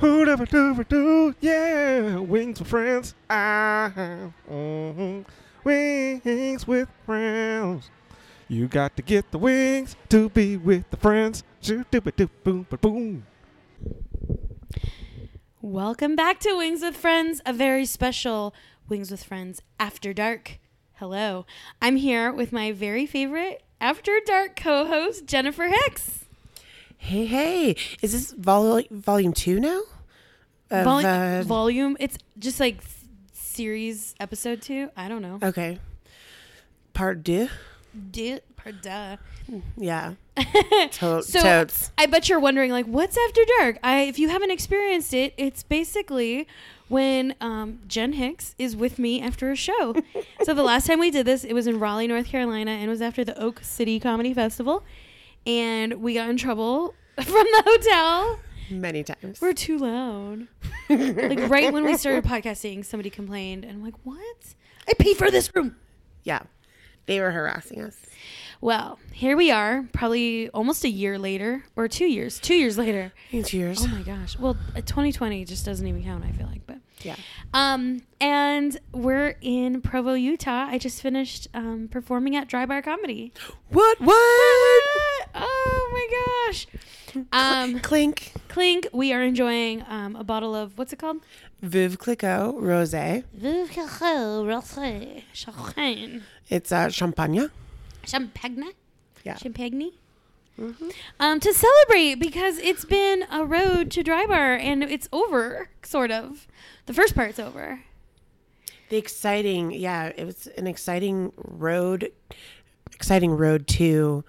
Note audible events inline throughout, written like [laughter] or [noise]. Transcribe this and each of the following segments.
Who never do do? Yeah, wings with friends. Ah, mhm. wings with friends. You got to get the wings to be with the friends. Shoo doo doo boom boom. Welcome back to Wings with Friends, a very special Wings with Friends After Dark. Hello, I'm here with my very favorite After Dark co host, Jennifer Hicks. Hey, hey, is this vol- volume two now? Of, Vol- uh, volume, it's just like s- series episode two. I don't know. okay. Part deux? Duh, pardon. Yeah. [laughs] To- So totes. I bet you're wondering, like, what's After Dark? I, if you haven't experienced it, it's basically when um, Jen Hicks is with me after a show. [laughs] so the last time we did this, it was in Raleigh, North Carolina, and it was after the Oak City Comedy Festival, and we got in trouble [laughs] from the hotel. Many times. We're too loud. like right when we started podcasting, somebody complained, and I'm like, "What? I pay for this room." yeah. They were harassing us. Well, here we are, probably almost a year later, or two years, two years later. Eight years. Oh my gosh. Well, uh, 2020 just doesn't even count, I feel like, but yeah. um and we're in Provo, Utah. I just finished um performing at Dry Bar Comedy. What? What? [laughs] Oh my gosh. Um Clink. Clink, we are enjoying um a bottle of what's it called? Veuve Clicquot Rosé. Veuve Clicquot Champagne. It's uh, champagne. Champagne? Yeah. Champagne? Um, to celebrate because it's been a road to dry bar and it's over, sort of. The first part's over. The exciting, yeah, it was an exciting road, exciting road to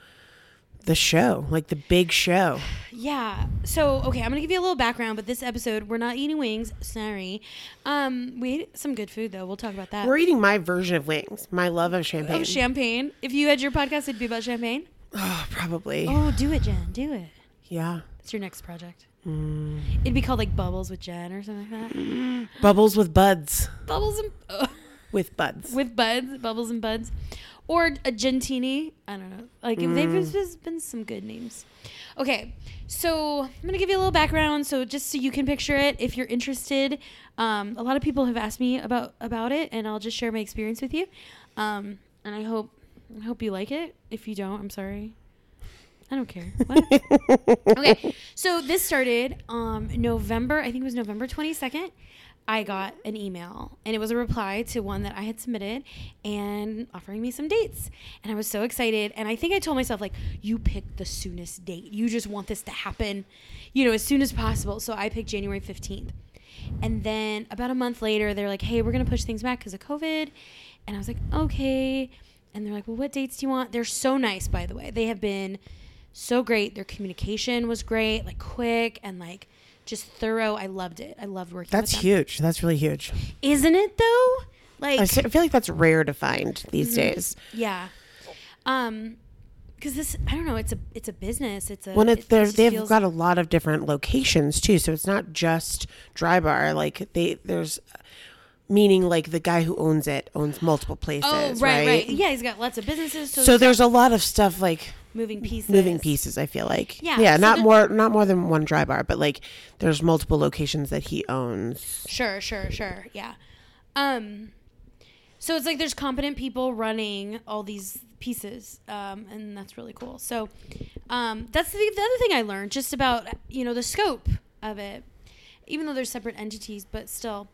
the show, like the big show. Yeah. So, okay, I'm gonna give you a little background, but this episode we're not eating wings. Sorry. Um, we ate some good food though. We'll talk about that. We're eating my version of wings, my love of champagne. Of champagne. If you had your podcast, it'd be about champagne. oh, probably. Oh, do it, Jen. Do it. Yeah. It's your next project. Mm. It'd be called like Bubbles with Jen or something like that. Bubbles with buds. Bubbles and uh, [laughs] With buds. with buds, bubbles and buds, or a Gentini. I don't know. Like if they've Mm. there's been some good names. Okay, so I'm gonna give you a little background, so just so you can picture it. If you're interested, um, a lot of people have asked me about about it, and I'll just share my experience with you. Um, and I hope I hope you like it. If you don't, I'm sorry. I don't care. [laughs] What? okay, so this started um November. I think it was November 22nd. I got an email and it was a reply to one that I had submitted and offering me some dates. And I was so excited. And I think I told myself, like, you picked the soonest date. You just want this to happen, you know, as soon as possible. So I picked January 15th. And then about a month later, they're like, hey, we're going to push things back because of COVID. And I was like, okay. And they're like, well, what dates do you want? They're so nice, by the way. They have been so great. Their communication was great, like quick and like just thorough. I loved it. I loved working That's huge. That's really huge. Isn't it though? Like I feel like that's rare to find these Mm-hmm. days. yeah. Um cuz this I don't know, it's a it's a business. It's a When it's it- they've feels- got a lot of different locations too. So it's not just dry bar. Like they, there's, meaning like the guy who owns it owns multiple places. Oh, right, right, Yeah, he's got lots of businesses so, So there's a lot of stuff like moving pieces. moving pieces. I feel like Yeah, yeah, so not more, not more than one dry bar, but like there's multiple locations that he owns. Sure, sure, sure. Yeah. Um so it's like there's competent people running all these pieces um, and that's really cool so um, that's the, the other thing i learned just about you know the scope of it even though there's separate entities but still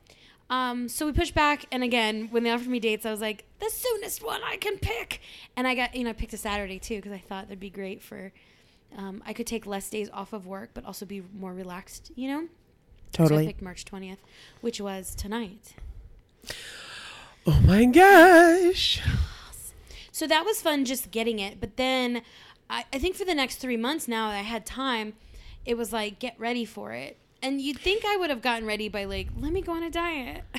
um, so we pushed back and again when they offered me dates i was like the soonest one i can pick and i got you know i picked a saturday too because i thought that'd be great for um, i could take less days off of work but also be more relaxed you know Totally. so I picked March 20th, which was tonight. Oh my gosh. So that was fun just getting it. But then I, I think for the next three months now that I had time, it was like, get ready for it. And you'd think I would have gotten ready by like, let me go on a diet. [laughs]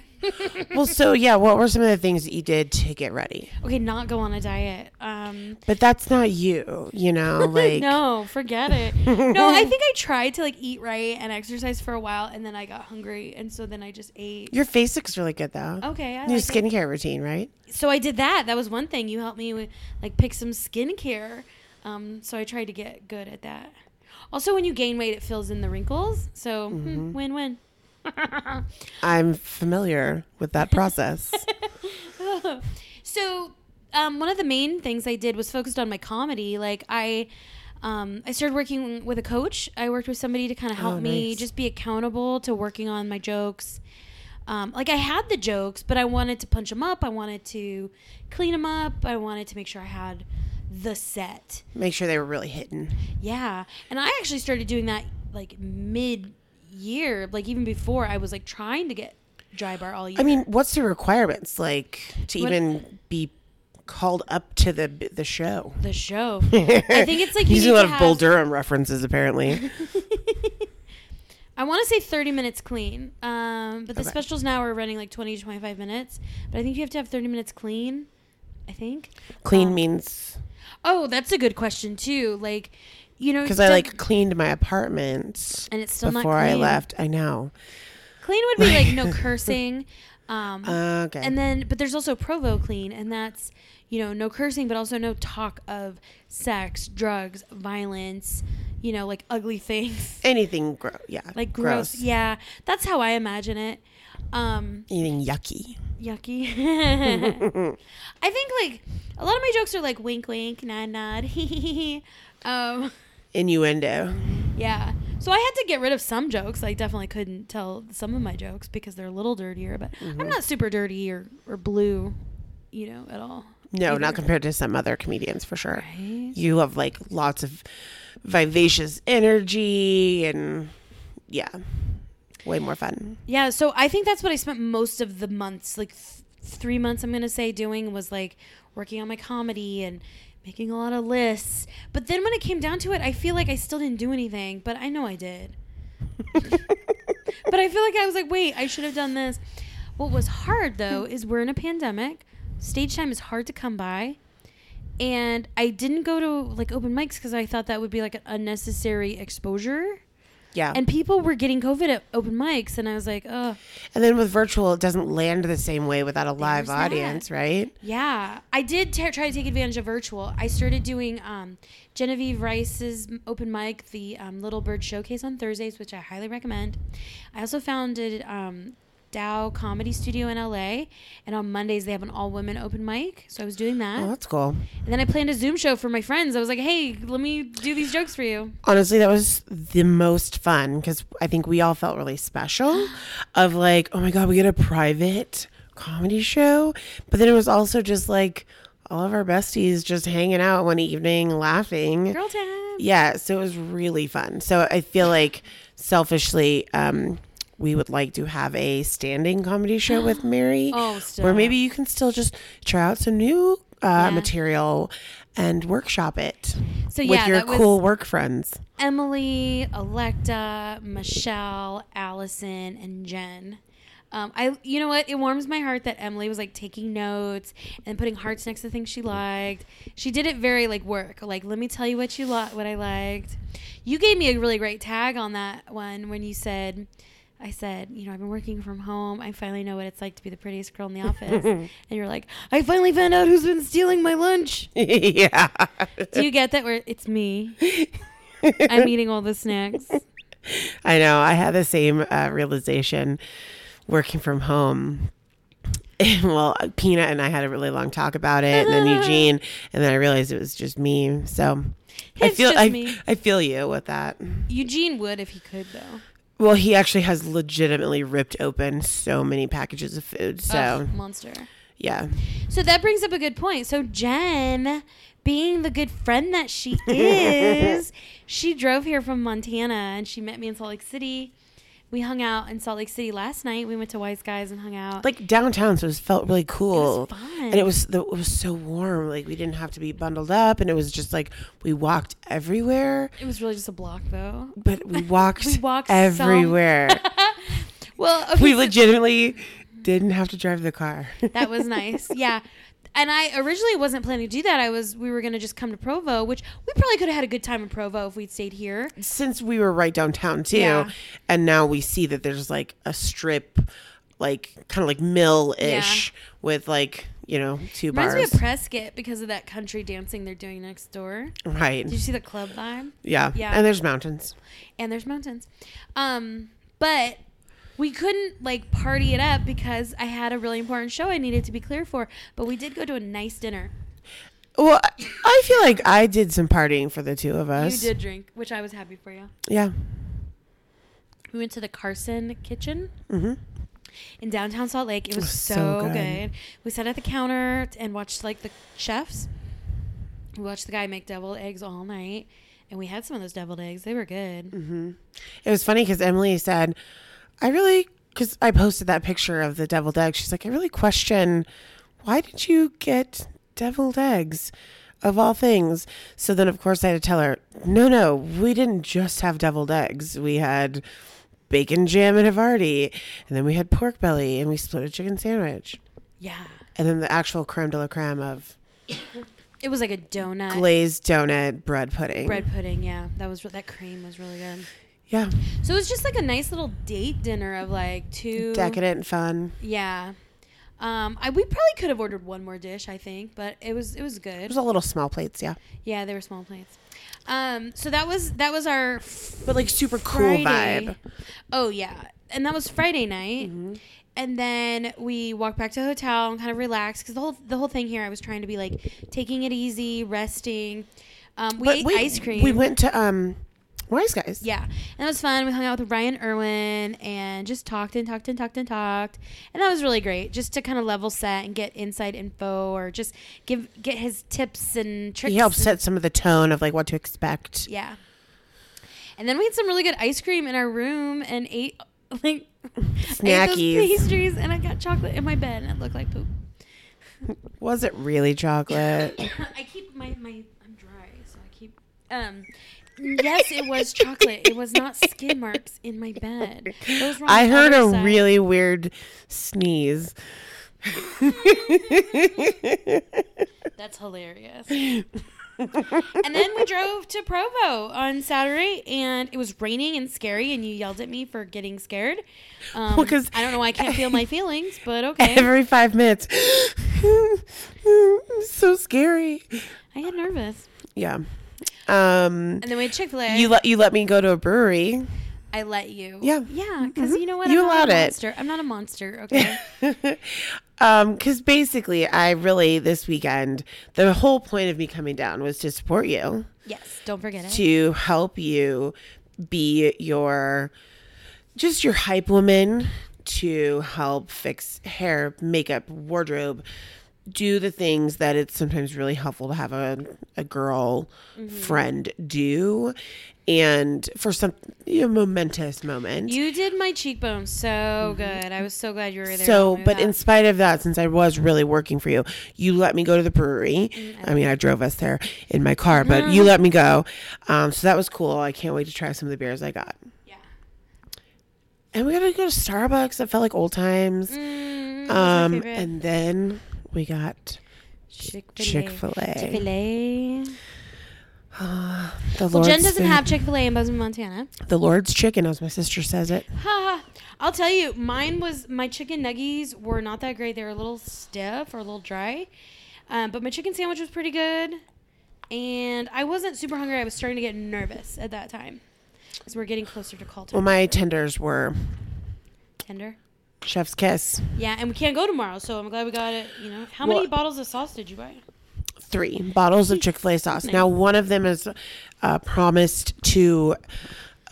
Well, so yeah, what were some of the things that you did to get ready? okay, not go on a diet. Um, But that's not you, you know, [laughs] like no, forget it. [laughs] no, I think I tried to like eat right and exercise for a while, and then I got hungry, and so then I just ate. your face looks really good though. Okay, I New like it. skincare routine, right? so I did that. That was one thing. You helped me with like pick some skincare. Um, so I tried to get good at that. Also, when you gain weight, it fills in the wrinkles. So Mm-hmm. hmm, win-win. [laughs] I'm familiar with that process. [laughs] So, um, one of the main things I did was focused on my comedy. Like I, um, I started working with a coach. I worked with somebody to kind of help Oh, me nice. just be accountable to working on my jokes. Um, like I had the jokes, but I wanted to punch them up. I wanted to clean them up. I wanted to make sure I had the set. Make sure they were really hitting. Yeah, and I actually started doing that like mid year, like even before I was like trying to get dry bar all year. I mean, what's the requirements like to What- even be called up to the the show? the show. [laughs] I think it's like you using a lot of Bull Durham references apparently. [laughs] I want to say 30 minutes clean. Um, but the Okay. specials now are running like 20 to 25 minutes. But I think you have to have 30 minutes clean. I think. Clean Um, means Oh, that's a good question too. Like, you know, because I like cleaned my apartment and it's still not before I left. I know. Clean would be like no [laughs] cursing. Um, Uh, [laughs] okay. and then, but there's also Provo clean, and that's you know no cursing, but also no talk of sex, drugs, violence. You know, like ugly things, anything gross. Yeah. like gross. Yeah, that's how I imagine it. Um, Anything yucky. yucky. [laughs] I think like a lot of my jokes are like wink, wink, nod, nod. [laughs] um, Innuendo. yeah. So I had to get rid of some jokes. I definitely couldn't tell some of my jokes because they're a little dirtier. But Mm-hmm. I'm not super dirty or or blue, you know, at all. No, Either. not compared to some other comedians for sure. Right? You have like lots of vivacious energy and yeah, way more fun. Yeah. So I think that's what I spent most of the months, like th- three months, I'm gonna say, doing was like working on my comedy and making a lot of lists. But then when it came down to it, I feel like I still didn't do anything, but I know I did. [laughs] but I feel like I was like, wait, I should have done this. What was hard though is we're in a pandemic. Stage time is hard to come by. And I didn't go to like open mics because I thought that would be like an unnecessary exposure. Yeah. And people were getting COVID at open mics, and I was like, oh, And then with virtual, it doesn't land the same way without a live There's that. audience, right? Yeah, I did ta try to take advantage of virtual. I started doing um, Genevieve Rice's open mic, the um, Little Bird Showcase on Thursdays, which I highly recommend. I also founded um, Tao Comedy Studio in LA, and on Mondays they have an all women open mic. So I was doing that, Oh, that's cool. and then I planned a Zoom show for my friends. I was like, "Hey, let me do these jokes for you." Honestly, that was the most fun because I think we all felt really special [gasps] of like, oh my God, we get a private comedy show. But then it was also just like all of our besties just hanging out one evening, laughing. Girl time. Yeah, so it was really fun. So I feel like selfishly, um, we would like to have a standing comedy show with [gasps] Mary. Oh, Where stop. maybe you can still just try out some new uh, Yeah. material and workshop it So with yeah, your that was- cool work friends. Emily, Electa, Michelle, Allison, and Jen. Um, I, you know what? It warms my heart that Emily was like taking notes and putting hearts next to things she liked. She did it very like work. Like, let me tell you what you li- what I liked. You gave me a really great tag on that one when you said, I said, you know, I've been working from home. I finally know what it's like to be the prettiest girl in the [laughs] office. and you're like, I finally found out who's been stealing my lunch. [laughs] yeah. Do you get that? Where it's me. [laughs] I'm eating all the snacks. I know. I had the same uh, realization working from home. well, Pina and I had a really long talk about it, and then Eugene, and then I realized it was just me. So I feel I, me. I feel you with that. Eugene would if he could, though. Well, he actually has legitimately ripped open so many packages of food. So Ugh, monster. yeah, So that brings up a good point. So Jen, being the good friend that she [laughs] is, she drove here from Montana and she met me in Salt Lake City. We hung out in Salt Lake City last night. We went to Wise Guys and hung out. like downtown, so it felt really cool. fun. And it was the, it was so warm. Like we didn't have to be bundled up, and it was just like we walked everywhere. it was really just a block, though. But we [laughs] walked, We walked everywhere. [laughs] Well, okay, we legitimately didn't have to drive the car. that was [laughs] nice. Yeah. And I originally wasn't planning to do that. I was we were gonna just come to Provo, which we probably could have had a good time in Provo if we'd stayed here. Since we were right downtown too, Yeah. and now we see that there's like a strip like kind of like mill ish with like you know two Reminds bars. me of Prescott because of that country dancing they're doing next door. right. Did you see the club vibe? Yeah. Yeah. And there's mountains. and there's mountains. Um, but we couldn't like party it up because I had a really important show I needed to be clear for. But we did go to a nice dinner. Well, I feel like I did some partying for the two of us. You did drink, which I was happy for you. Yeah. We went to the Carson Kitchen Mm-hmm. in downtown Salt Lake. It was was so, so good. good. We sat at the counter and watched like the chefs. We watched the guy make deviled eggs all night, and we had some of those deviled eggs. They were good. Mm-hmm. It was funny because Emily said, I really, because I posted that picture of the deviled egg. She's like, I really question why did you get deviled eggs of all things? So then, of course, I had to tell her, no, no, we didn't just have deviled eggs. We had bacon jam and Havarti, and then we had pork belly, and we split a chicken sandwich. Yeah, And then the actual creme de la creme of [coughs] it was like a donut glazed donut bread pudding. bread pudding. Yeah, that was that cream was really good. Yeah. So it was just like a nice little date dinner of like two Decadent and fun. Yeah. Um, I we probably could have ordered one more dish, I think, but it was it was good. It was a little small plates, yeah. Yeah, they were small plates. Um, so that was that was our But like super cool vibe. Oh yeah, and that was Friday night. Mm-hmm. And then we walked back to the hotel and kind of relaxed because the whole the whole thing here, I was trying to be like taking it easy, resting. Um, we But ate we- ice cream. We went to um Wise Guys. Yeah, and it was fun. We hung out with Ryan Irwin and just talked and talked and talked and talked, and that was really great. Just to kind of level set and get inside info, or just give get his tips and tricks. He helped set some of the tone of like what to expect. Yeah, and then we had some really good ice cream in our room and ate [laughs] like ate those Snackies. pastries, and I got chocolate in my bed, and it looked like poop. [laughs] Was it really chocolate? [coughs] I keep my my I'm dry, so I keep um. Yes, it was chocolate. It was not skin marks in my bed. Those were on I heard a side. really weird sneeze. That's hilarious. and then we drove to Provo on Saturday, and it was raining and scary, and you yelled at me for getting scared. Um, Well, I don't know why I can't feel my feelings, but [laughs] okay. Every five minutes. [laughs] so scary. I get nervous. Yeah. Um And then we had Chick Fil A. you let you let me go to a brewery. I let you. Yeah. Yeah, because Mhm. you know what? You I'm not allowed a it. monster. I'm not a monster. [laughs] Okay. um because basically i really this weekend the whole point of me coming down was to support you yes. Don't forget it. to help you be your just your hype woman to help fix hair makeup wardrobe do the things that it's sometimes really helpful to have a, a girl Mm-hmm. friend do and for some you know, momentous moment You did my cheekbones so good. I was so glad you were there. Mm-hmm. So, to help me but with in spite of that, since I was really working for you, you let me go to the brewery. Mm, I mean, I drove us there in my car, but you let me go. Um, so that was cool. I can't wait to try some of the beers I got. yeah. And we got to go to Starbucks. It felt like old times. Mm, um, and then we got Chick-fil-A. Chick Fil A. Chick-fil-A. The Well, Lord's Jen doesn't food. have Chick Fil A in Bozeman, Montana. the Lord's chicken, as my sister says it. Ha ha! I'll tell you, mine was my chicken nuggies were not that great. They were a little stiff or a little dry, um, but my chicken sandwich was pretty good. And I wasn't super hungry. I was starting to get nervous at that time, because we're getting closer to call time. Well, my tenders were Tender. Chef's Kiss. Yeah, and we can't go tomorrow, so I'm glad we got it. You know, how many Well- bottles of sauce did you buy? three bottles of Chick fil A sauce. Nice. Now, one of them is uh, promised to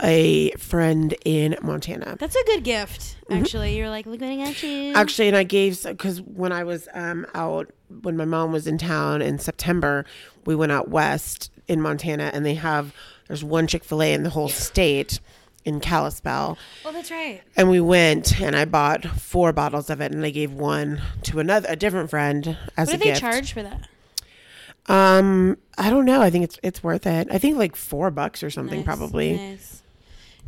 a friend in Montana. That's a good gift, actually. You're like, look what I got you. Mm-hmm. Actually, and I gave, because when I was um, out, when my mom was in town in September, we went out west in Montana and they have, there's one Chick fil A in the whole state in Kalispell. oh, that's right. And we went and I bought four bottles of it and I gave one to another, a different friend as a gift. What do they gift. charge for that? Um, I don't know. I think it's it's worth it. I think like four bucks or something Nice, probably. Nice,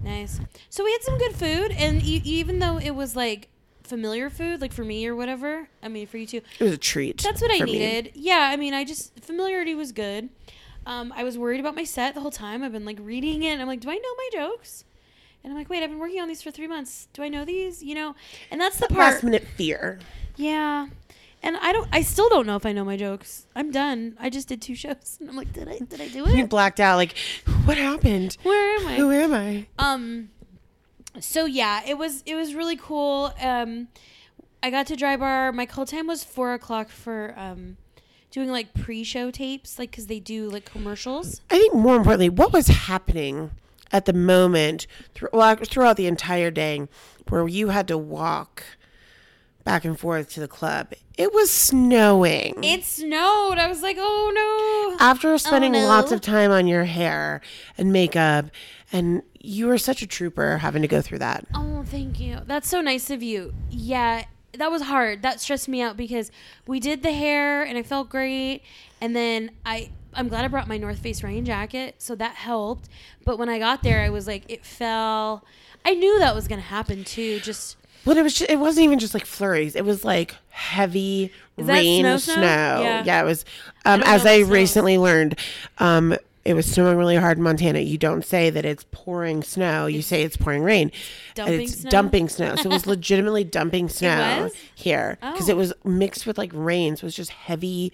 nice. So we had some good food, and e- even though it was like familiar food, like for me or whatever, I mean for you too, It was a treat. that's what I for me. needed. Yeah, I mean, I just familiarity was good. Um, I was worried about my set the whole time. I've been like reading it. And I'm like, do I know my jokes? And I'm like, wait, I've been working on these for three months. Do I know these? You know, and that's the Last part. minute fear. Yeah. And I don't. I still don't know if I know my jokes. I'm done. I just did two [laughs] shows, and I'm like, did I? Did I do it? You blacked out. Like, what happened? Where am I? Who am I? Um so yeah, it was it was really cool. Um I got to dry bar. My call time was four o'clock for um doing like pre-show tapes, like because they do like commercials. I think more importantly, what was happening at the moment through, well, throughout the entire day where you had to walk back and forth to the club? It was snowing. It snowed. I was like, oh no. After oh, spending no. lots of time on your hair and makeup, and you were such a trooper having to go through that. Oh, thank you. That's so nice of you. Yeah, that was hard. That stressed me out because we did the hair and it felt great. And then I I'm glad I brought my North Face rain jacket, so that helped. But when I got there, I was like it fell. I knew that was going to happen too. Just But it was just, it wasn't even just like flurries. It was like heavy Is rain, snow, snow. snow? Yeah. Yeah. it was. Um, don't as I snows. recently learned, um, it was snowing really hard in Montana. You don't say that it's pouring snow. You say it's pouring rain. Dumping it's snow? dumping snow. So it was [laughs] legitimately dumping snow was? here because Oh. it was mixed with like rain. So it was just heavy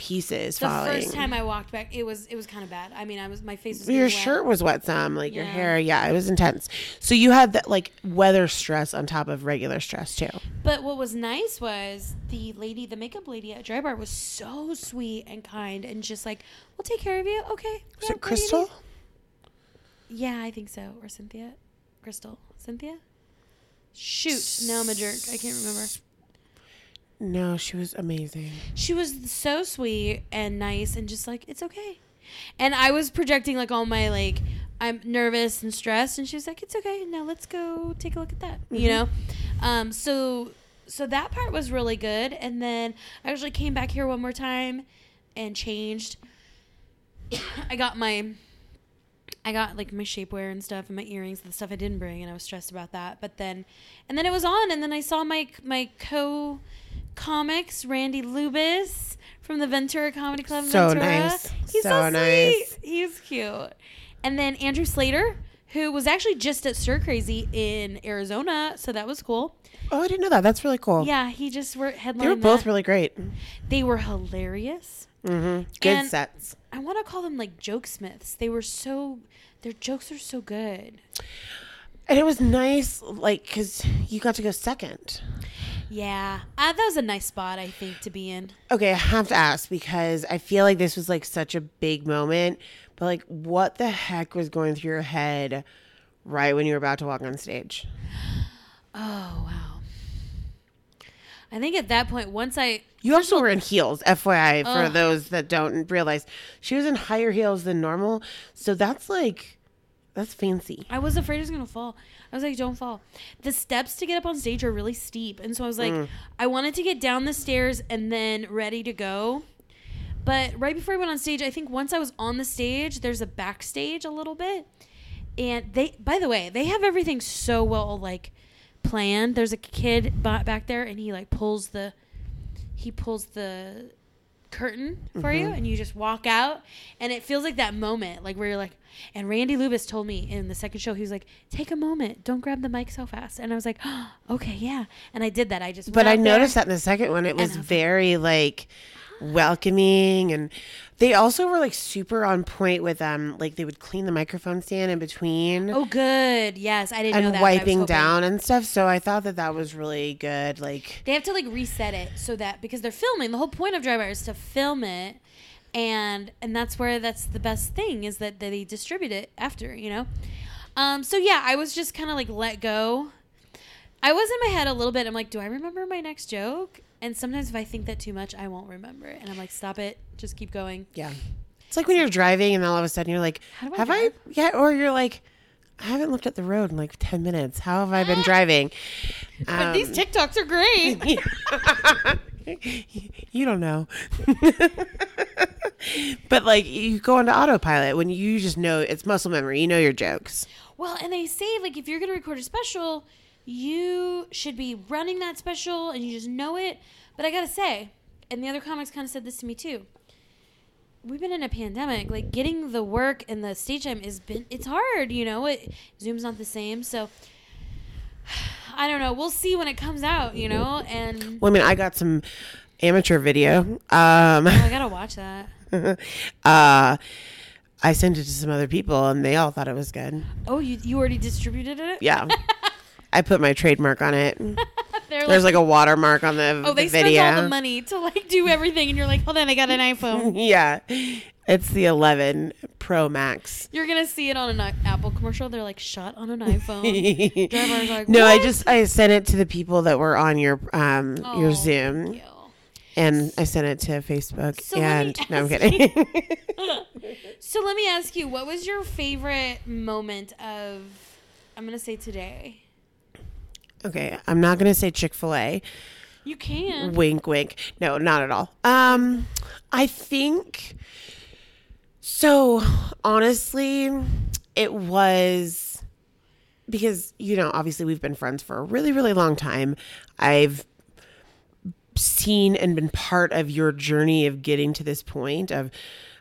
pieces the falling. first time I walked back, it was it was kind of bad. I mean, I was my face was your getting wet. shirt was wet some, like your hair. Yeah, it was intense. So you had that like weather stress on top of regular stress too. But what was nice was the lady, the makeup lady at Dry Bar was so sweet and kind and just like, we'll take care of you. Okay. Was Yeah, it what do you Crystal? Yeah, I think so. Or Cynthia. Crystal. Cynthia? Shoot. Now I'm a jerk. I can't remember. No, she was amazing. She was so sweet and nice and just like, it's okay. And I was projecting like all my like, I'm nervous and stressed. And she was like, it's okay. Now let's go take a look at that. You know? Um, so, so that part was really good. And then I actually came back here one more time and changed. [coughs] I got my I got like my shapewear and stuff and my earrings and the stuff I didn't bring and I was stressed about that. But then and then it was on and then I saw my my co comics, Randy Lubis from the Ventura Comedy Club. in So Ventura. nice. He's so, So sweet. nice. He's cute. And then Andrew Slater, who was actually just at Stir Crazy in Arizona, so that was cool. Oh, I didn't know that. That's really cool. Yeah, he just were headlining. They were both that. really great. They were hilarious. Mm-hmm. Good And- sets. I want to call them like joke smiths. They were so their jokes are so good. And it was nice, like, because you got to go second. Yeah, uh, that was a nice spot I think to be in. Okay, I have to ask because I feel like this was like such a big moment, but like, what the heck was going through your head right when you were about to walk on stage? Oh wow. I think at that point, once I You also were in heels, FYI, for Ugh. those that don't realize. She was in higher heels than normal. So that's like, that's fancy. I was afraid I was gonna fall. I was like, "Don't fall." The steps to get up on stage are really steep, and so I was like, mm. I wanted to get down the stairs and then ready to go. But right before I went on stage, I think once I was on the stage, there's a backstage a little bit, and they. By the way, they have everything so well like planned. There's a kid ba- back there, and he like pulls the, he pulls the curtain for you mm-hmm. and you just walk out and it feels like that moment like where you're like and randy lubis told me in the second show he was like take a moment don't grab the mic so fast. And i was like oh, [gasps] okay yeah. And i did that. I just But I noticed that in the second one, it was was like- very like welcoming, and they also were like super on point with um like they would clean the microphone stand in between oh good yes i didn't know that but I was wiping down and stuff. So I thought that that was really good. Like they have to like reset it so that because they're filming the whole point of dry bar is to film it and and that's where that's the best thing is that they distribute it after you know um so yeah i was just kind of like let go i was in my head a little bit i'm like do i remember my next joke and sometimes if i think that too much i won't remember it and i'm like stop it just keep going yeah, it's like when you're driving and all of a sudden you're like, How do I have I? drive? Yeah, or you're like. I haven't looked at the road in like 10 minutes. How have I been driving? but these Um, tiktoks are great [laughs] you don't know. [laughs] but like you go into autopilot when you just know it's muscle memory. You know your jokes. Well, and they say like if you're gonna record a special, you should be running that special and you just know it. But I gotta say, and the other comics kind of said this to me too. we've been in a pandemic. Like getting the work and the stage time is been it's hard. You know, it Zoom's not the same. So [sighs] I don't know. We'll see when it comes out. You know, and Well, I mean, I got some amateur video. Um, I gotta watch that. [laughs] uh, I sent it to some other people, and they all thought it was good. Oh, you you already distributed it? Yeah, [laughs] I put my trademark on it. [laughs] There's like a watermark on the, oh, they spent video. all the money to like do everything, and you're like, hold on, I got an iPhone. [laughs] yeah, it's the 11 Pro Max. You're gonna see it on an Apple commercial. They're like, shot on an iPhone. [laughs] Driver's like, no, I just I sent it to the people that were on your um your Oh, Zoom, thank you. and I sent it to Facebook. So and no, I'm kidding. So let me ask you, what was your favorite moment of? I'm gonna say today. Okay, I'm not gonna say Chick Fil A. You can. Wink, wink. No, not at all. Um, I think so. Honestly, it was because you know, obviously, we've been friends for a really, really long time. I've seen and been part of your journey of getting to this point of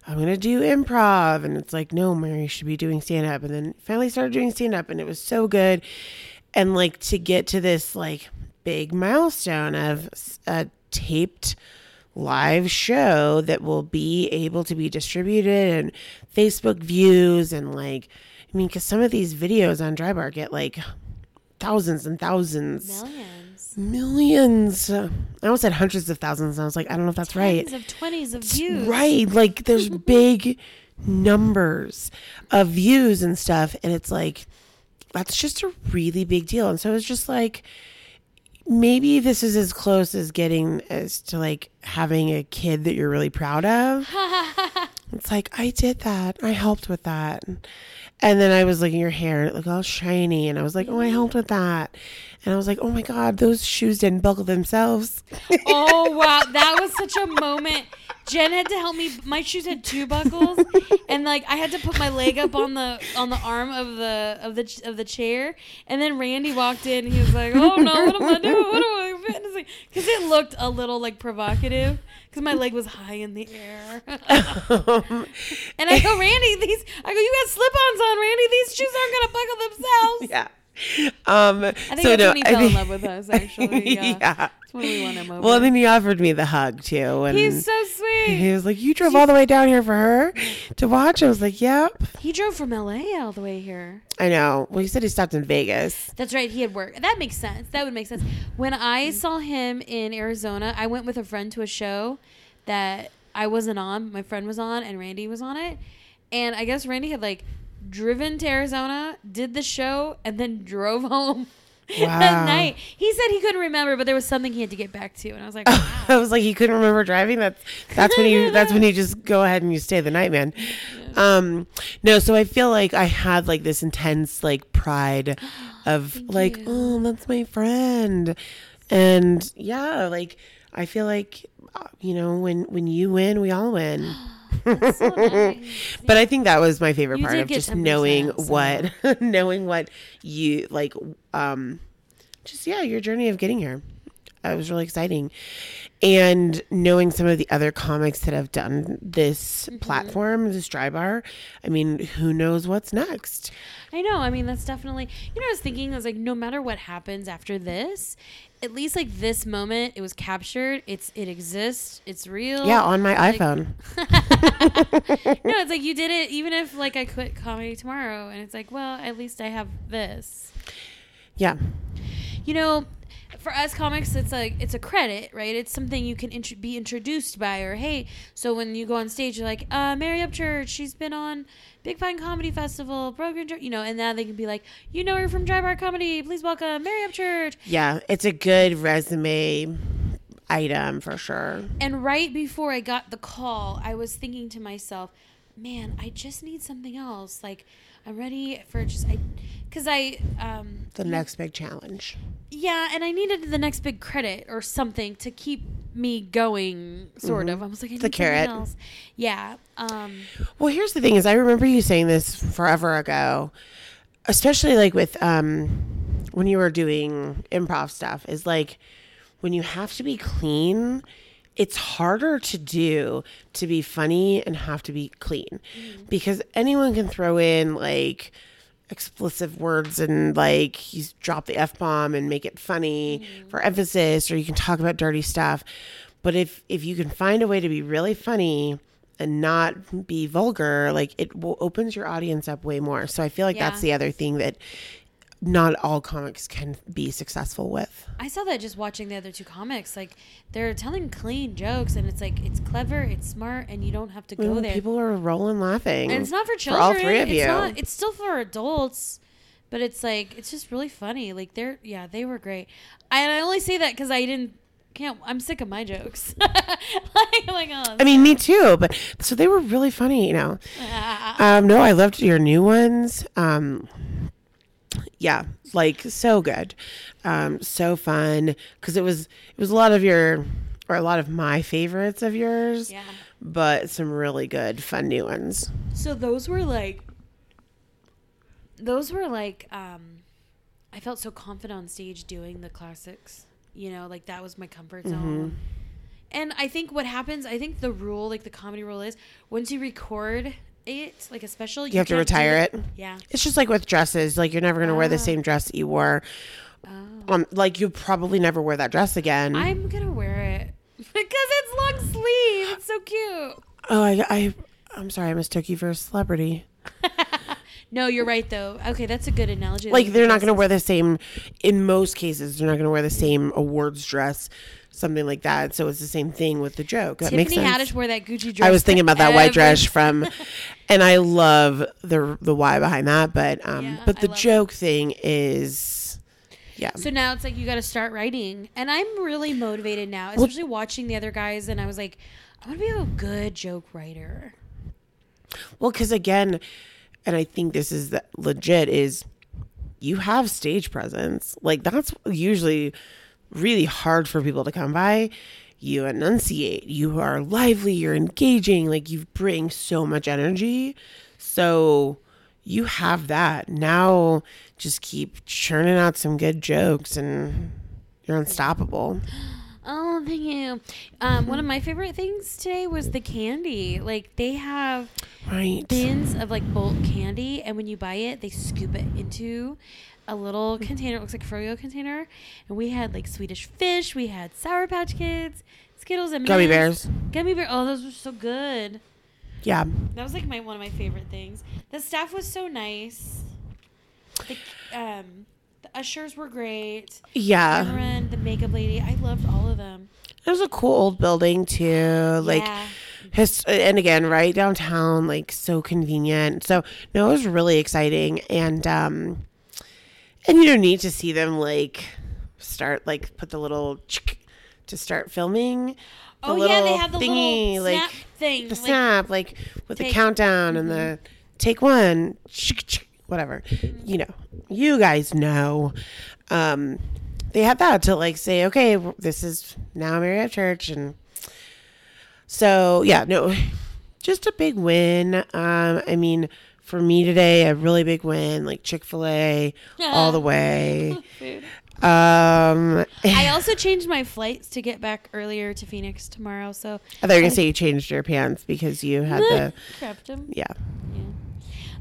I'm gonna do improv, and it's like, no, Mary should be doing stand up, and then finally started doing stand up, and it was so good, and like to get to this like big milestone of a taped live show that will be able to be distributed and Facebook views and like I mean cuz some of these videos on Drybar get like thousands and thousands Millions. millions I almost said hundreds of thousands and I was like I don't know if that's right of twenties of views. Right. Like there's [laughs] big numbers of views and stuff. And it's like, that's just a really big deal. And so it's just like, maybe this is as close as getting as to like having a kid that you're really proud of. [laughs] it's like, I did that. I helped with that. And then I was looking at your hair and it looked all shiny. And I was like, oh, I helped with that. And I was like, oh my God, those shoes didn't buckle themselves. Oh wow, [laughs] that was such a moment. Jen had to help me. My shoes had two buckles, and like I had to put my leg up on the on the arm of the of the of the chair. And then Randy walked in. and He was like, "Oh no, what am I doing? What am I fitness?" Because it looked a little like provocative. Because my leg was high in the air. [laughs] and I go, Randy, these. I go, you got slip-ons on, Randy. These shoes aren't gonna buckle themselves. yeah. Um, I think so that's no, when he I fell in love with us. Actually, [laughs] yeah. yeah. When we won him over. Well, then he offered me the hug too, and He's so sweet. he was like, "You drove all the way down here for her to watch." I was like, "Yep." He drove from LA all the way here. I know. Well, he said he stopped in Vegas. That's right. He had work. That makes sense. That would make sense. When I saw him in Arizona, I went with a friend to a show that I wasn't on. My friend was on, and Randy was on it. And I guess Randy had like driven to Arizona, did the show, and then [laughs] drove home. [laughs] Wow. That night, he said he couldn't remember, but there was something he had to get back to, and I was like, [laughs] wow. I was like, he couldn't remember driving. That's that's when you that's when you just go ahead and you stay the night, man. Um, no, so I feel like I had like this intense like pride [gasps] of like, you. oh, that's my friend, and yeah, like I feel like uh, you know when when you win, we all win. [gasps] [gasps] That's [laughs] so nice. But I think that was my favorite You part of just knowing what [laughs] knowing what you like um just yeah, your journey of getting here. It was really exciting. And knowing some of the other comics that have done this Mm-hmm. platform, this dry bar, I mean, who knows what's next? I know. I mean, that's definitely. You know, I was thinking, I was like, no matter what happens after this, at least like this moment, it was captured. It's it exists. It's real. Yeah, on my Like- iPhone. [laughs] no, it's like you did it. Even if like I quit comedy tomorrow, and it's like, well, at least I have this. Yeah. You know, for us comics, it's like it's a credit, right? It's something you can int- be introduced by, or hey, so when you go on stage, you're like, uh, Mary Upchurch, she's been on Big Fine Comedy Festival, Broken, you know, and now they can be like, you know her from Dry Bar Comedy, please welcome Mary Upchurch. Yeah, it's a good resume item for sure. And right before I got the call, I was thinking to myself, man, I just need something else. Like, I'm ready for just I, because I um The next big challenge. yeah, and I needed the next big credit or something to keep me going. Sort of. I was like, I need The carrot. else. Yeah. Um. Well, here's the thing: is I remember you saying this forever ago, especially like with um when you were doing improv stuff. Is like when you have to be clean, it's harder to do to be funny and have to be clean. Mm. Because anyone can throw in like explicit words and like you drop the f bomb and make it funny mm. for emphasis or you can talk about dirty stuff. But if if you can find a way to be really funny and not be vulgar like it will opens your audience up way more. So i feel like that's the other thing that not all comics can be successful with I saw that just watching the other two comics. Like they're telling clean jokes, and it's like it's clever, it's smart, and you don't have to go Mm, there. people are rolling laughing and it's not for for children. all three of it's you Not, it's still for adults, but it's like it's just really funny. Like they're yeah, they were great. I, and I only say that because I didn't. Can't. I'm sick of my jokes. [laughs] like, like oh, I mean, me too. But so they were really funny, you know. [laughs] Um, no, I loved your new ones. Um, yeah, like so good, um, so fun because it was it was a lot of your or a lot of my favorites of yours, yeah. but some really good fun new ones. So those were like those were like um I felt so confident on stage doing the classics. You know, like that was my comfort Mm-hmm. zone. And I think what happens, I think the rule, like the comedy rule is once you record it, like a special, You have to retire it. Yeah. It's just like with dresses, like you're never gonna wear the Ah. same dress that you wore. Oh. Um, like you probably never wear that dress again. I'm gonna wear it [laughs] because it's long sleeve. It's so cute. oh, I, I, I'm sorry, I mistook you for a celebrity. [laughs] No, you're right though. Okay, that's a good analogy. like they're not going to wear the same in most cases they're not going to wear the same awards dress something like that so it's the same thing with the joke that makes Tiffany sense Haddish wore that Gucci dress. i was thinking about that white dress from [laughs] and i love the the why behind that but um Yeah, but I the love it. joke thing is yeah So now it's like you got to start writing, and I'm really motivated now, especially watching the other guys. And I was like, I want to be a good joke writer. well because again and i think this is the, legit is you have stage presence like that's usually really hard for people to come by. You enunciate you are lively you're engaging like you bring so much energy. So you have that. Now just keep churning out some good jokes and you're unstoppable. Oh, thank you. Um, one of my favorite things today was the candy. Like they have right. bins of like bulk candy, and when you buy it, they scoop it into a little container. It looks like a froyo container, and we had like Swedish fish. We had Sour Patch Kids, Skittles, and gummy bears Gummy bear. Oh, those were so good. yeah That was like my one of my favorite things. The staff was so nice. The, um, the ushers were great. yeah Cameron, the makeup lady, I loved all of them. it was a cool old building too like yeah. his and again right downtown like so convenient so no it was really exciting and um and you don't need to see them like start like put the little to start filming the Oh yeah, they have the thingy, little snap like thing. the like- snap like with the take- Mm-hmm. countdown and the take one whatever Mm-hmm. you know you guys know um they had that to like say okay this is now Mary Upchurch and so yeah no [sighs] just a big win um I mean for me today a really big win like Chick-fil-A all the way [laughs] um I also changed my flights to get back earlier to Phoenix tomorrow. So I thought you were gonna say you changed your pants because you had the [laughs] prepped them. yeah Yeah.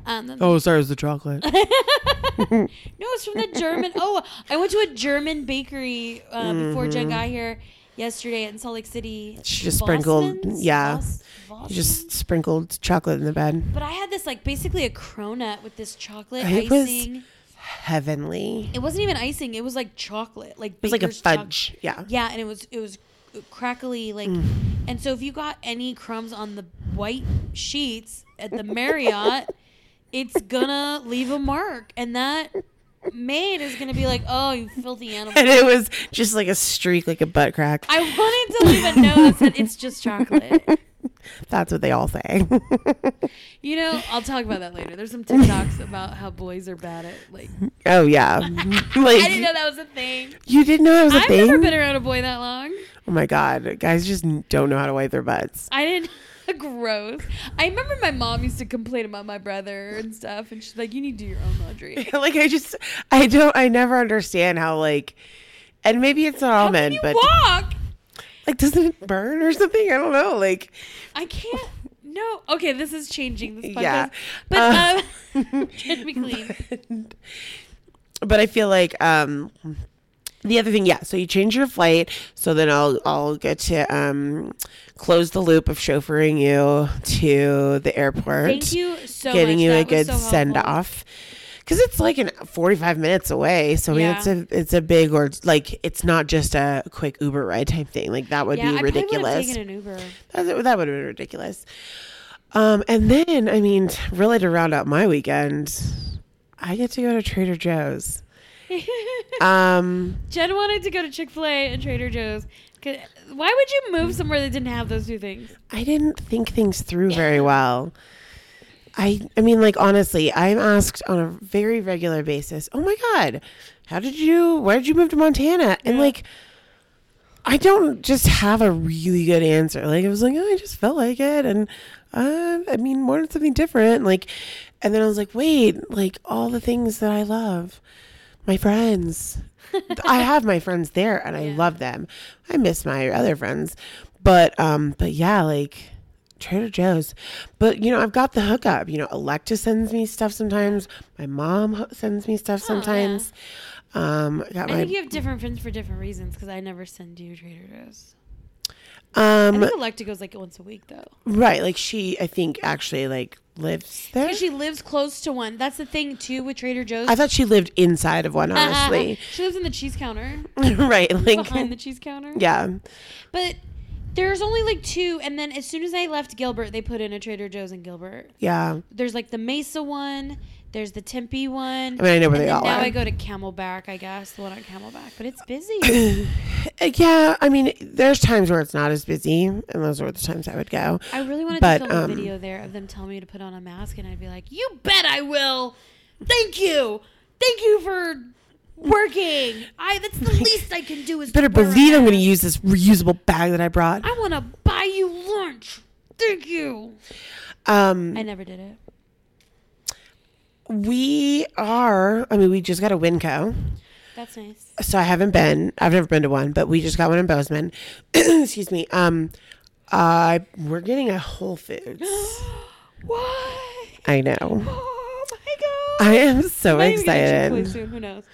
Um, oh sorry it was the chocolate [laughs] no, it's from the German. Oh, I went to a German bakery uh, before Jen got here yesterday in Salt Lake City. She just sprinkled- Vossmans? yeah. Voss- You just sprinkled chocolate in the bed. But I had this like basically a cronut with this chocolate It was- icing. Heavenly. It wasn't even icing. It was like chocolate, like It was like a fudge. Yeah. Yeah, and it was it was crackly like Mm. and so if you got any crumbs on the white sheets at the Marriott, [laughs] it's gonna leave a mark and that maid is gonna be like, "Oh, you filthy [laughs] animal." And it was just like a streak, like a butt crack. I wanted to leave a note that it's just chocolate. [laughs] That's what they all say. [laughs] You know, I'll talk about that later. There's some TikToks about how boys are bad at like. oh yeah. like I didn't know that was a thing. you didn't know that was a I've thing. never been around a boy that long. oh my god, guys just don't know how to wipe their butts. I didn't. [laughs] Gross. I remember my mom used to complain about my brother and stuff, and she's like, "You need to do your own laundry." [laughs] like I just, I don't, I never understand how like, and maybe it's not all men, but walk? Like, doesn't it burn or something? I don't know. Like, I can't. No. Okay, this is changing this podcast. Yeah. But Uh, um, [laughs] be clean. but I feel like um the other thing, yeah. So you change your flight, so then I'll I'll get to um close the loop of chauffeuring you to the airport. Thank you so getting much. you a That was good so send off. Because it's like an forty-five minutes away, so I mean, Yeah. it's a it's a big or like it's not just a quick Uber ride type thing. Like that would yeah, be I probably would have ridiculous. taken an Uber. That, that would have been ridiculous. Um, and then, I mean, really to round out my weekend, I get to go to Trader Joe's. [laughs] Um, Jen wanted to go to Chick Fil A and Trader Joe's. Why would you move somewhere that didn't have those two things? I didn't think things through very well. I, I mean, like honestly, I'm asked on a very regular basis. Oh my god, how did you? Why did you move to Montana? And Yeah. like, I don't just have a really good answer. Like I was like, oh, I just felt like it, and uh, I mean, wanted something different. Like, and then I was like, wait, like all the things that I love, my friends. I have my friends there, and I Yeah. love them. I miss my other friends, but um, but yeah, like. Trader Joe's. But, you know, I've got the hookup. You know, Electa sends me stuff sometimes. My mom sends me stuff Oh, yeah. sometimes. Um, I got I my. think you have different friends for different reasons because I never send you Trader Joe's. I um, think Electa goes like once a week though. right. Like she, I think, actually, like, lives there. Because she lives close to one. That's the thing too with Trader Joe's. I thought she lived inside of one, honestly. [laughs] she lives in the cheese counter, [laughs] right. Like, behind the cheese counter. yeah. But there's only like two, and then as soon as I left Gilbert, they put in a Trader Joe's in Gilbert. Yeah. There's like the Mesa one. There's the Tempe one. I mean, I know where they all now are. I go to Camelback, I guess, the one on Camelback, but it's busy. [clears throat] Uh, Yeah. I mean, there's times where it's not as busy, and those are the times I would go. I really wanted But, to film um, a video there of them telling me to put on a mask, and I'd be like, "You bet I will. Thank you, thank you for working. I that's the [laughs] least I can do is Better believe I'm going to use this reusable bag that I brought. I want to buy you lunch. Thank you. Um, I never did it. We are, I mean, we just got a Winco. That's nice. so I haven't been. I've never been to one, but we just got one in Bozeman. [clears throat] Excuse me. Um, uh, we're getting a Whole Foods. [gasps] Why? I know. Oh my god. I am so get excited. soon, Who knows?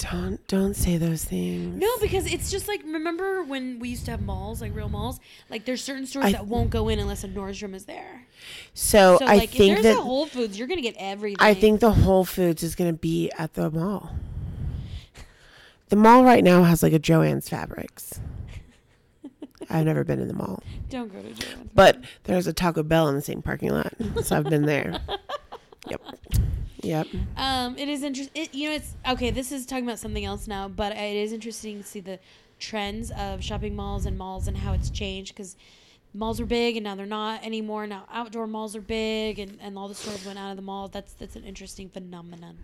Don't don't say those things. No, because it's just like remember when we used to have malls, like real malls. Like there's certain stores I- that won't go in unless a Nordstrom is there. So, So I like think if there's that a Whole Foods, you're gonna get everything. I think the Whole Foods is going to be at the mall. The mall right now has like a Joann's Fabrics. [laughs] I've never been in the mall, don't go to Joann's. but there's a Taco Bell in the same parking lot, so I've been there. [laughs] Yep. Yep. Um, it is interesting. It, you know, it's okay. This is talking about something else now, but it is interesting to see the trends of shopping malls and malls and how it's changed because malls were big and now they're not anymore. Now outdoor malls are big and, and all the stores went out of the mall. That's that's an interesting phenomenon.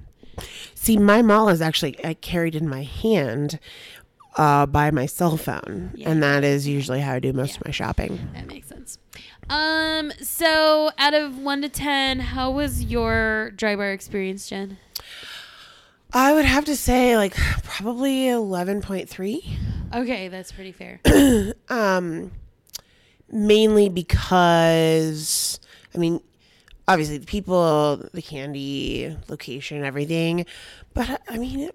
See, my mall is actually I carried in my hand uh, by my cell phone, Yeah. and that is usually how I do most Yeah. of my shopping. That makes sense. Um, so out of one to ten, how was your dry bar experience, Jen? I would have to say, like, probably eleven point three. Okay, that's pretty fair. [clears throat] Um, mainly because I mean, obviously the people, the candy, location, everything, but I mean,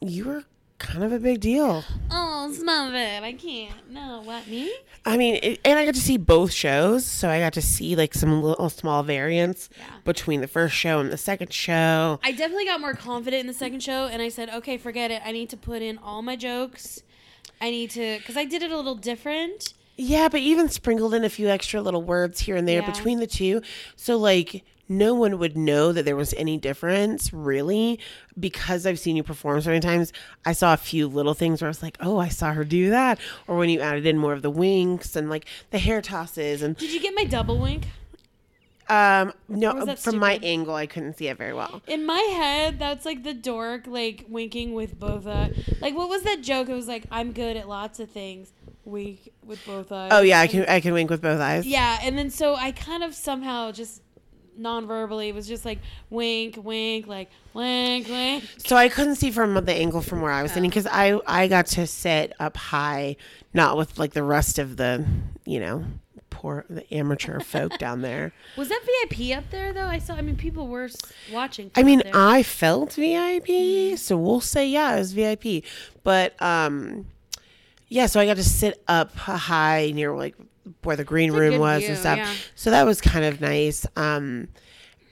you were kind of a big deal. oh, stop it! I can't. No, what me? I mean, it, and I got to see both shows, so I got to see like some little small variants Yeah. between the first show and the second show. I definitely got more confident in the second show, and I said, okay, forget it. I need to put in all my jokes. I need to, because I did it a little different. Yeah, but even sprinkled in a few extra little words here and there Yeah. between the two. So like no one would know that there was any difference really because I've seen you perform so many times. I saw a few little things where I was like, "Oh, I saw her do that." Or when you added in more of the winks and like the hair tosses and Did you get my double wink? um no from my angle I couldn't see it very well. In my head, that's like the dork, like winking with both eyes. Like, what was that joke? It was like, I'm good at lots of things. Wink with both eyes. Oh yeah, I can I can wink with both eyes. Yeah, and then so I kind of somehow just non-verbally. It was just like wink, wink, like wink, wink. So I couldn't see from the angle from where I was sitting because I I got to sit up high, not with like the rest of the you know poor the amateur folk [laughs] down there. Was that VIP up there though? I saw. I mean, people were watching. I mean. I felt VIP, so we'll say yeah, it was VIP. But um, yeah, so I got to sit up high near like where the green It's room was view, and stuff. yeah. So that was kind of nice. Um,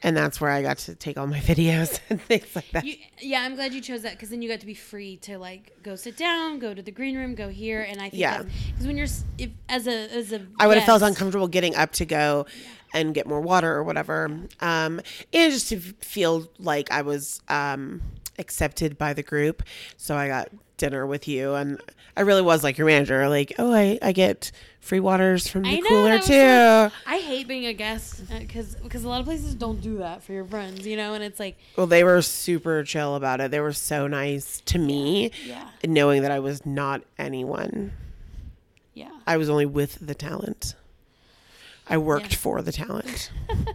and that's where I got to take all my [laughs] videos and things like that. You, yeah, I'm glad you chose that because then you got to be free to like go sit down, go to the green room, go here, and I think Yeah. because when you're if, as a as a I would have felt uncomfortable getting up to go and get more water or whatever. Um, and just to feel like I was um, accepted by the group. So I got dinner with you, and I really was like your manager. Like, oh, I, I get free waters from the know, cooler too. so- I hate being a guest uh, because because a lot of places don't do that for your friends, you know, and it's like well, they were super chill about it. They were so nice to me, yeah, knowing that I was not anyone. yeah. I was only with the talent. I worked Yeah. for the talent. [laughs]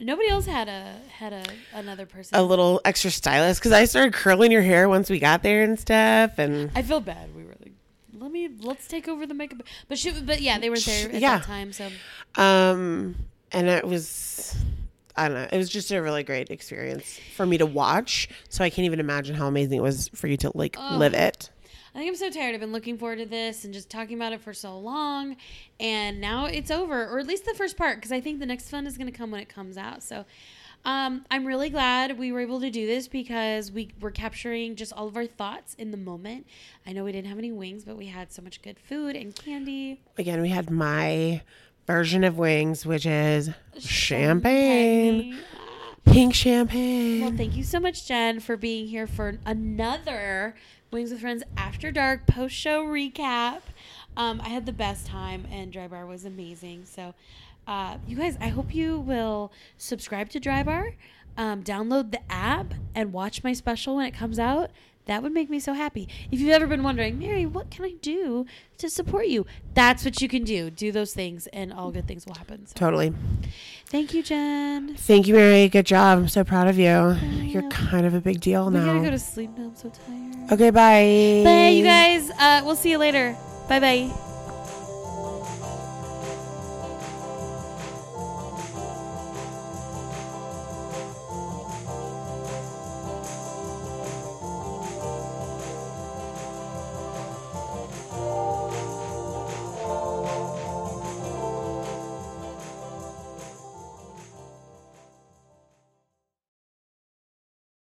Nobody else had a had a another person. a little extra stylist because I started curling your hair once we got there and stuff. And I feel bad. We were like, let me let's take over the makeup, but she but yeah, they were there at Yeah. that time, so um, and it was, I don't know, it was just a really great experience for me to watch. So I can't even imagine how amazing it was for you to like live it. I think I'm so tired. I've been looking forward to this and just talking about it for so long, and now it's over, or at least the first part, because I think the next fun is going to come when it comes out. So, um, I'm really glad we were able to do this because we were capturing just all of our thoughts in the moment. I know we didn't have any wings, but we had so much good food and candy. Again, we had my version of wings, which is champagne, pink champagne. Well, thank you so much, Jen, for being here for another Wings with Friends After Dark post show recap. Um, I had the best time, and Dry Bar was amazing. So, uh, you guys, I hope you will subscribe to Dry Bar, um, download the app, and watch my special when it comes out. That would make me so happy. If you've ever been wondering, Mary, what can I do to support you? That's what you can do. Do those things, and all good things will happen. So, Totally. thank you, Jen. Thank you, Mary. Good job. I'm so proud of you. You're kind of a big deal We now. I gotta go to sleep now. I'm so tired. okay, bye. Bye, you guys. Uh, we'll see you later. Bye bye.